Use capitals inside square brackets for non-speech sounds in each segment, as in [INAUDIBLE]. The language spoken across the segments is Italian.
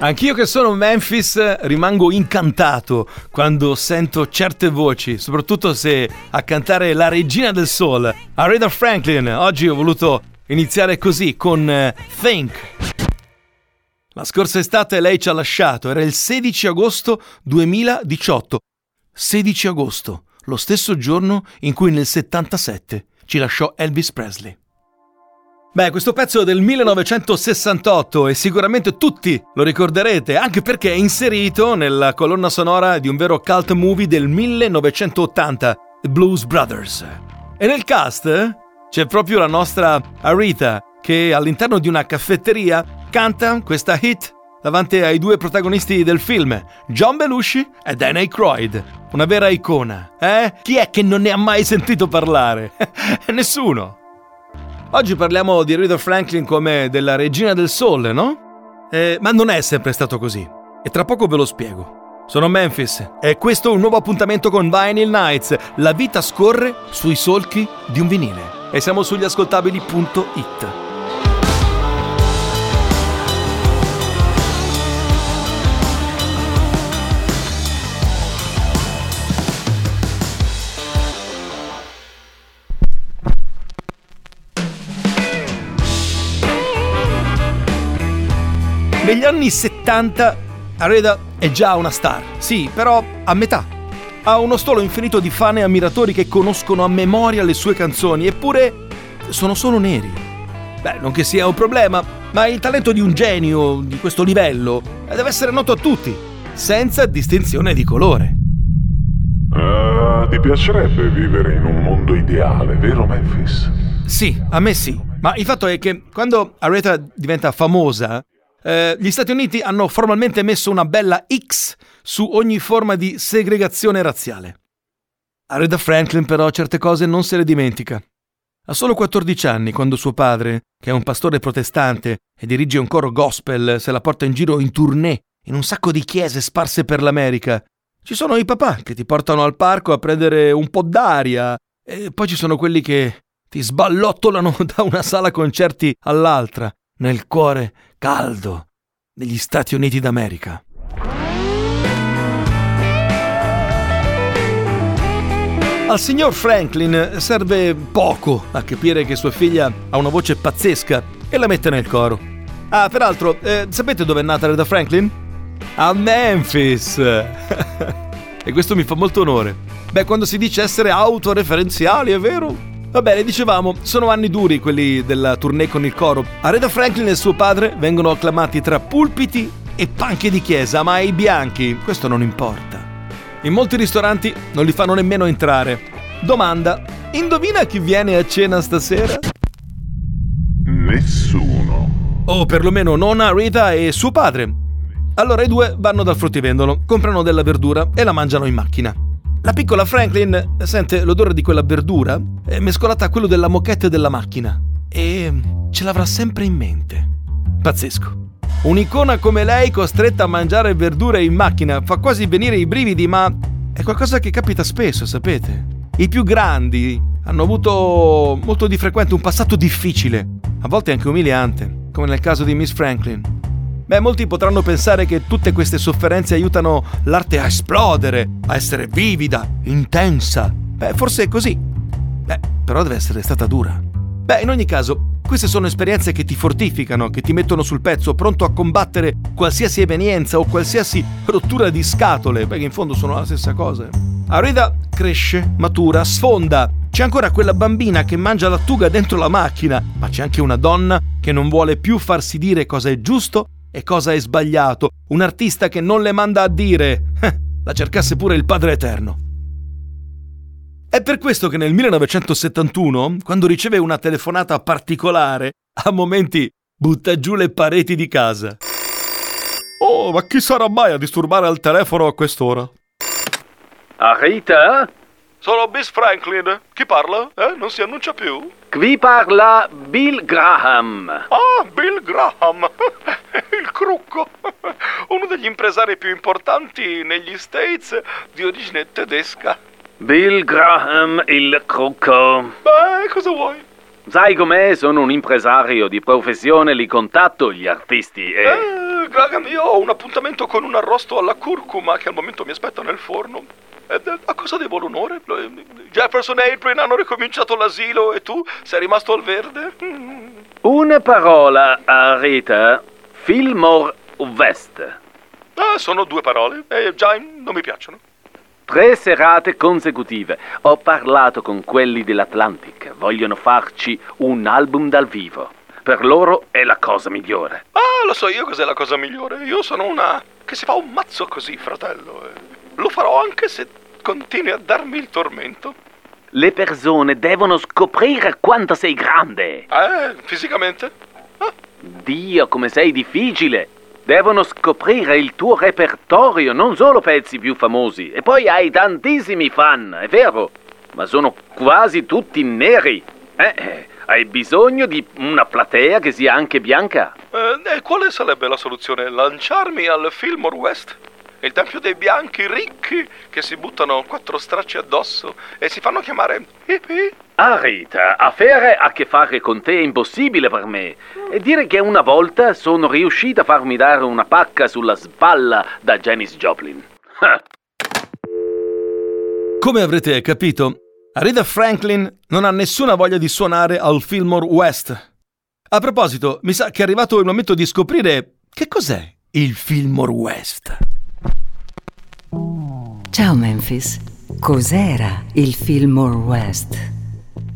Anch'io che sono Memphis rimango incantato quando sento certe voci, soprattutto se a cantare la regina del soul, Aretha Franklin. Oggi ho voluto iniziare così con uh, Think. La scorsa estate lei ci ha lasciato, era il 16 agosto 2018. 16 agosto, lo stesso giorno in cui nel 77 ci lasciò Elvis Presley. Beh, questo pezzo è del 1968 e sicuramente tutti lo ricorderete, anche perché è inserito nella colonna sonora di un vero cult movie del 1980, The Blues Brothers. E nel cast c'è proprio la nostra Arita, che all'interno di una caffetteria canta questa hit davanti ai due protagonisti del film, John Belushi e Dan Aykroyd. Una vera icona, eh? Chi è che non ne ha mai sentito parlare? [LAUGHS] Nessuno. Oggi parliamo di Rita Franklin come della regina del sole, no? Eh, ma non è sempre stato così. E tra poco ve lo spiego. Sono Memphis e questo è un nuovo appuntamento con Vinyl Nights. La vita scorre sui solchi di un vinile. E siamo sugli ascoltabili.it. Negli anni 70 Areda è già una star, sì, però a metà. Ha uno stolo infinito di fan e ammiratori che conoscono a memoria le sue canzoni, eppure sono solo neri. Beh, non che sia un problema, ma il talento di un genio di questo livello deve essere noto a tutti, senza distinzione di colore. Uh, ti piacerebbe vivere in un mondo ideale, vero Memphis? Sì, a me sì. Ma il fatto è che quando Aretha diventa famosa, eh, gli Stati Uniti hanno formalmente messo una bella X su ogni forma di segregazione razziale. Aretha Franklin però certe cose non se le dimentica. Ha solo 14 anni quando suo padre, che è un pastore protestante e dirige un coro gospel, se la porta in giro in tournée in un sacco di chiese sparse per l'America. Ci sono i papà che ti portano al parco a prendere un po' d'aria e poi ci sono quelli che ti sballottolano [LAUGHS] da una sala concerti all'altra, nel cuore caldo degli Stati Uniti d'America. Al signor Franklin serve poco a capire che sua figlia ha una voce pazzesca e la mette nel coro. Ah, peraltro, eh, sapete dove è nata Reda Franklin? A Memphis! [LAUGHS] e questo mi fa molto onore. Beh, quando si dice essere autoreferenziali, è vero? Va bene, dicevamo, sono anni duri quelli della tournée con il coro. Aretha Franklin e suo padre vengono acclamati tra pulpiti e panche di chiesa, ma ai bianchi questo non importa. In molti ristoranti non li fanno nemmeno entrare. Domanda, indovina chi viene a cena stasera? Nessuno. O perlomeno non Aretha e suo padre. Allora i due vanno dal fruttivendolo, comprano della verdura e la mangiano in macchina. La piccola Franklin sente l'odore di quella verdura mescolata a quello della moquette della macchina e ce l'avrà sempre in mente. Pazzesco. Un'icona come lei costretta a mangiare verdure in macchina fa quasi venire i brividi, ma è qualcosa che capita spesso, sapete? I più grandi hanno avuto molto di frequente un passato difficile, a volte anche umiliante, come nel caso di Miss Franklin. Beh, molti potranno pensare che tutte queste sofferenze aiutano l'arte a esplodere, a essere vivida, intensa. Beh, forse è così. Beh, però deve essere stata dura. Beh, in ogni caso, queste sono esperienze che ti fortificano, che ti mettono sul pezzo, pronto a combattere qualsiasi evenienza o qualsiasi rottura di scatole, perché in fondo sono la stessa cosa. Arida cresce, matura, sfonda. C'è ancora quella bambina che mangia lattuga dentro la macchina, ma c'è anche una donna che non vuole più farsi dire cosa è giusto e cosa è sbagliato? Un artista che non le manda a dire. Eh, la cercasse pure il Padre Eterno. È per questo che nel 1971, quando riceve una telefonata particolare, a momenti butta giù le pareti di casa. Oh, ma chi sarà mai a disturbare al telefono a quest'ora? Ah, Rita? sono Miss Franklin. Chi parla? Eh? Non si annuncia più? Qui parla Bill Graham. Ah, Bill Graham. [LAUGHS] Crucco. [LAUGHS] Uno degli impresari più importanti negli States di origine tedesca. Bill Graham, il crucco. Beh, cosa vuoi? Sai com'è? Sono un impresario di professione, li contatto gli artisti e... Eh, Graham, io ho un appuntamento con un arrosto alla curcuma che al momento mi aspetta nel forno. Ed, eh, a cosa devo l'onore? Jefferson e April hanno ricominciato l'asilo e tu sei rimasto al verde? Una parola a Rita. Fillmore West. Ah, sono due parole e già non mi piacciono. Tre serate consecutive. Ho parlato con quelli dell'Atlantic. Vogliono farci un album dal vivo. Per loro è la cosa migliore. Ah, lo so io cos'è la cosa migliore. Io sono una che si fa un mazzo così, fratello. Lo farò anche se continui a darmi il tormento. Le persone devono scoprire quanto sei grande. Eh, fisicamente? Dio, come sei difficile. Devono scoprire il tuo repertorio, non solo pezzi più famosi. E poi hai tantissimi fan, è vero? Ma sono quasi tutti neri. Eh, eh, hai bisogno di una platea che sia anche bianca. Eh, e quale sarebbe la soluzione? Lanciarmi al Fillmore West? il tempio dei bianchi ricchi che si buttano quattro stracci addosso e si fanno chiamare hippie. Ah, Rita, affare a che fare con te è impossibile per me. E dire che una volta sono riuscita a farmi dare una pacca sulla spalla da Janis Joplin. Come avrete capito, Rita Franklin non ha nessuna voglia di suonare al Fillmore West. A proposito, mi sa che è arrivato il momento di scoprire che cos'è il Fillmore West. Ciao Memphis, cos'era il Fillmore West?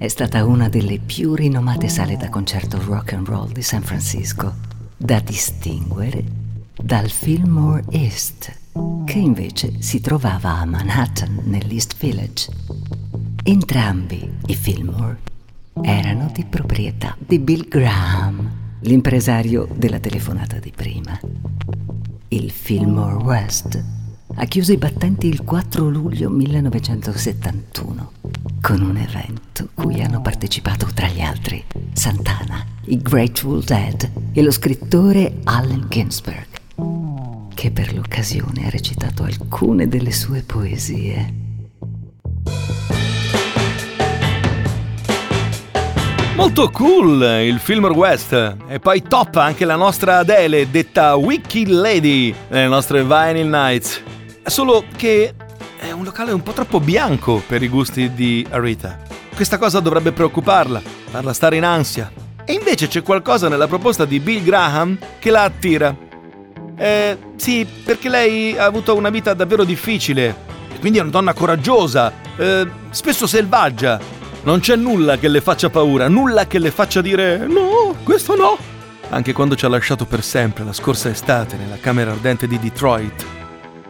È stata una delle più rinomate sale da concerto rock and roll di San Francisco, da distinguere dal Fillmore East, che invece si trovava a Manhattan, nell'East Village. Entrambi i Fillmore erano di proprietà di Bill Graham, l'impresario della telefonata di prima. Il Fillmore West ha chiuso i battenti il 4 luglio 1971 con un evento cui hanno partecipato tra gli altri Santana, i Grateful Dead e lo scrittore Allen Ginsberg, che per l'occasione ha recitato alcune delle sue poesie. Molto cool il Filmer West e poi top anche la nostra Adele detta Wiki Lady nelle nostre Vinyl Nights. Solo che è un locale un po' troppo bianco per i gusti di Arita. Questa cosa dovrebbe preoccuparla, farla stare in ansia. E invece c'è qualcosa nella proposta di Bill Graham che la attira. Eh, sì, perché lei ha avuto una vita davvero difficile. Quindi è una donna coraggiosa, eh, spesso selvaggia. Non c'è nulla che le faccia paura, nulla che le faccia dire no, questo no. Anche quando ci ha lasciato per sempre la scorsa estate nella camera ardente di Detroit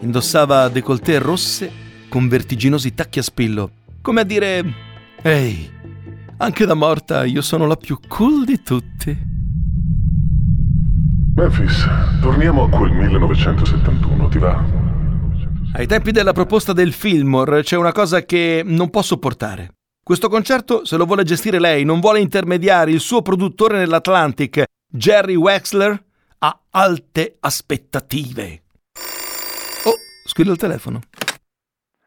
Indossava décolleté rosse con vertiginosi tacchi a spillo, come a dire: Ehi, anche da morta io sono la più cool di tutti. Memphis, torniamo a quel 1971, ti va? Ai tempi della proposta del Fillmore c'è una cosa che non posso sopportare. Questo concerto, se lo vuole gestire lei, non vuole intermediari, il suo produttore nell'Atlantic, Jerry Wexler, ha alte aspettative. Squilla il telefono.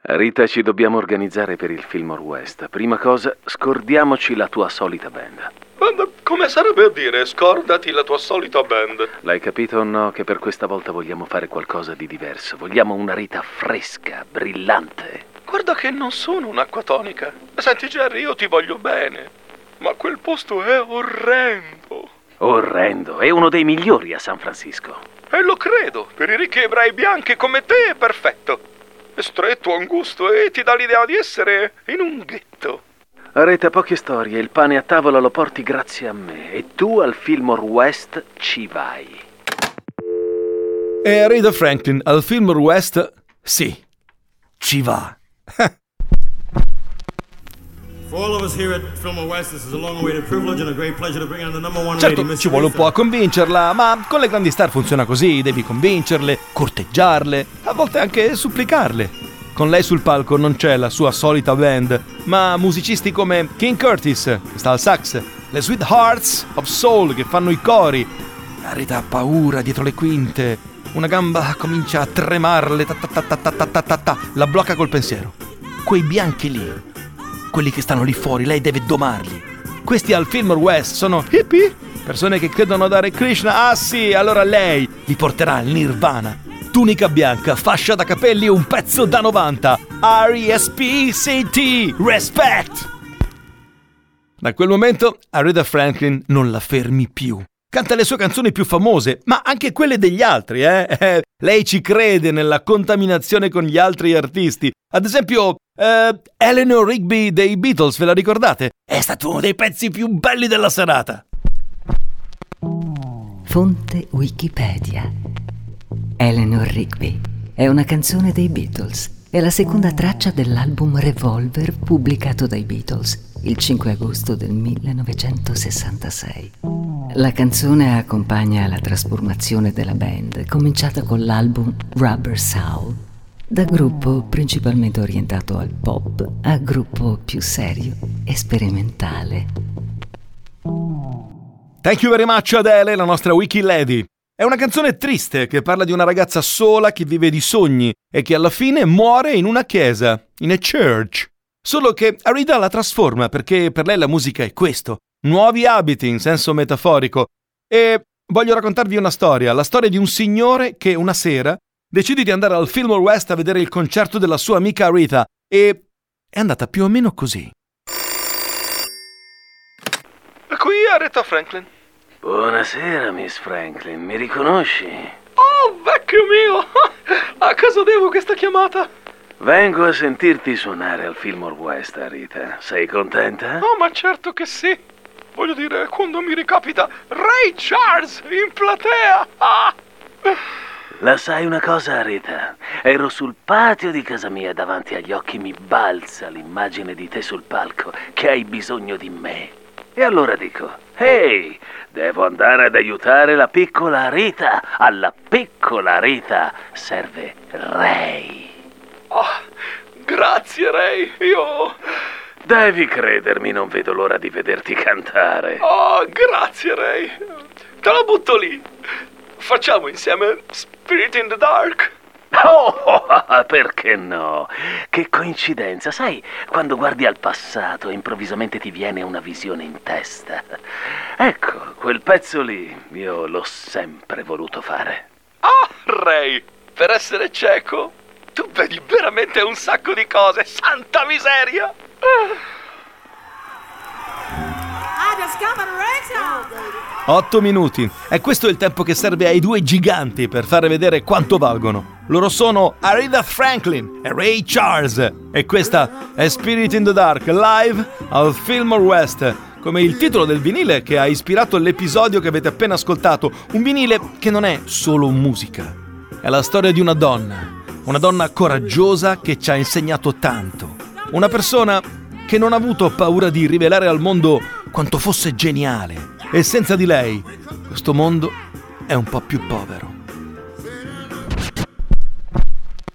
Rita, ci dobbiamo organizzare per il Fillmore West. Prima cosa, scordiamoci la tua solita band. Band? Come sarebbe a dire scordati la tua solita band? L'hai capito o no che per questa volta vogliamo fare qualcosa di diverso? Vogliamo una Rita fresca, brillante. Guarda che non sono un'acquatonica. Senti Jerry, io ti voglio bene. Ma quel posto è orrendo. Orrendo, è uno dei migliori a San Francisco. E lo credo, per i ricchi ebrei bianchi come te è perfetto. È stretto, angusto e ti dà l'idea di essere in un ghetto. Rete poche storie, il pane a tavola lo porti grazie a me e tu al Fillmore West ci vai. E Rita Franklin al Fillmore West, sì, ci va. [LAUGHS] Certo, ci vuole un po' a convincerla, ma con le grandi star funziona così, devi convincerle, corteggiarle, a volte anche supplicarle. Con lei sul palco non c'è la sua solita band, ma musicisti come King Curtis, che sta al sax, le Sweethearts of Soul che fanno i cori. La Rita ha paura dietro le quinte, una gamba comincia a tremarle, ta ta ta ta ta ta ta, la blocca col pensiero. Quei bianchi lì, quelli che stanno lì fuori, lei deve domarli. Questi al Fillmore West sono hippie, persone che credono ad Hare Krishna. Ah sì, allora lei li porterà al Nirvana. Tunica bianca, fascia da capelli e un pezzo da 90. R-E-S-P-C-T, respect! Da quel momento Aretha Franklin non la fermi più. Canta le sue canzoni più famose, ma anche quelle degli altri, eh? eh [LAUGHS] lei ci crede nella contaminazione con gli altri artisti. Ad esempio, eh, Eleanor Rigby dei Beatles, ve la ricordate? È stato uno dei pezzi più belli della serata. Fonte Wikipedia. Eleanor Rigby è una canzone dei Beatles. È la seconda traccia dell'album Revolver pubblicato dai Beatles il 5 agosto del 1966. La canzone accompagna la trasformazione della band, cominciata con l'album Rubber Soul, da gruppo principalmente orientato al pop a gruppo più serio e sperimentale. Thank you very much Adele, la nostra wiki lady. È una canzone triste che parla di una ragazza sola che vive di sogni e che alla fine muore in una chiesa, in a church. Solo che Arida la trasforma perché per lei la musica è questo, nuovi abiti in senso metaforico. E voglio raccontarvi una storia, la storia di un signore che una sera decide di andare al Fillmore West a vedere il concerto della sua amica Rita e è andata più o meno così. Qui Aretha Franklin. Buonasera, Miss Franklin, mi riconosci? Oh, vecchio mio! [LAUGHS] A cosa devo questa chiamata? Vengo a sentirti suonare al Fillmore West, Rita. Sei contenta? Oh, ma certo che sì. Voglio dire, quando mi ricapita Ray Charles in platea. Ah! La sai una cosa, Rita? Ero sul patio di casa mia e davanti agli occhi mi balza l'immagine di te sul palco che hai bisogno di me. E allora dico, ehi, hey, devo andare ad aiutare la piccola Rita. Alla piccola Rita serve Ray. Oh, grazie, Ray. Io. Devi credermi, non vedo l'ora di vederti cantare. Oh, grazie, Ray. Te la butto lì. Facciamo insieme Spirit in the Dark. Oh, [LAUGHS] perché no? Che coincidenza, sai, quando guardi al passato improvvisamente ti viene una visione in testa. Ecco, quel pezzo lì io l'ho sempre voluto fare. Ah, Ray, per essere cieco tu vedi veramente un sacco di cose, santa miseria! Otto minuti. E questo è il tempo che serve ai due giganti per fare vedere quanto valgono. Loro sono Aretha Franklin e Ray Charles. E questa è Spirit in the Dark live al Fillmore West. Come il titolo del vinile che ha ispirato l'episodio che avete appena ascoltato. Un vinile che non è solo musica. È la storia di una donna una donna coraggiosa che ci ha insegnato tanto, una persona che non ha avuto paura di rivelare al mondo quanto fosse geniale e senza di lei questo mondo è un po' più povero.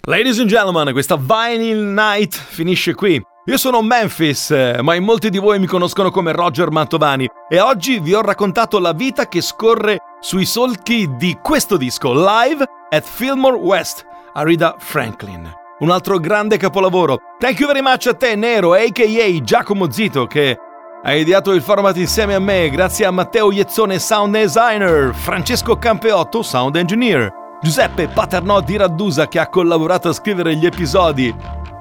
Ladies and gentlemen, questa Vinyl Night finisce qui. Io sono Memphis, ma in molti di voi mi conoscono come Roger Mantovani e oggi vi ho raccontato la vita che scorre sui solchi di questo disco live at Fillmore West Arida Franklin. Un altro grande capolavoro. Thank you very much a te, Nero, a.k.a. Giacomo Zito, che ha ideato il format insieme a me, grazie a Matteo Iezzone, sound designer, Francesco Campeotto, sound engineer, Giuseppe Paternò di Raddusa, che ha collaborato a scrivere gli episodi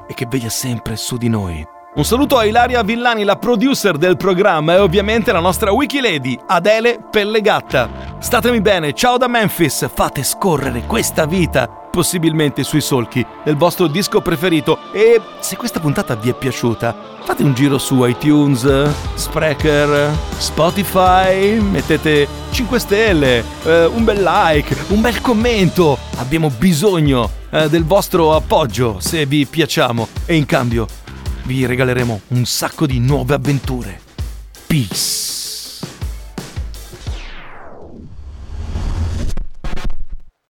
e che veglia sempre su di noi. Un saluto a Ilaria Villani, la producer del programma e ovviamente la nostra Wikilady, Adele Pellegatta. Statemi bene, ciao da Memphis, fate scorrere questa vita, possibilmente sui solchi del vostro disco preferito e se questa puntata vi è piaciuta, fate un giro su iTunes, Spreaker, Spotify, mettete 5 stelle, eh, un bel like, un bel commento. Abbiamo bisogno eh, del vostro appoggio se vi piacciamo e in cambio vi regaleremo un sacco di nuove avventure. Peace.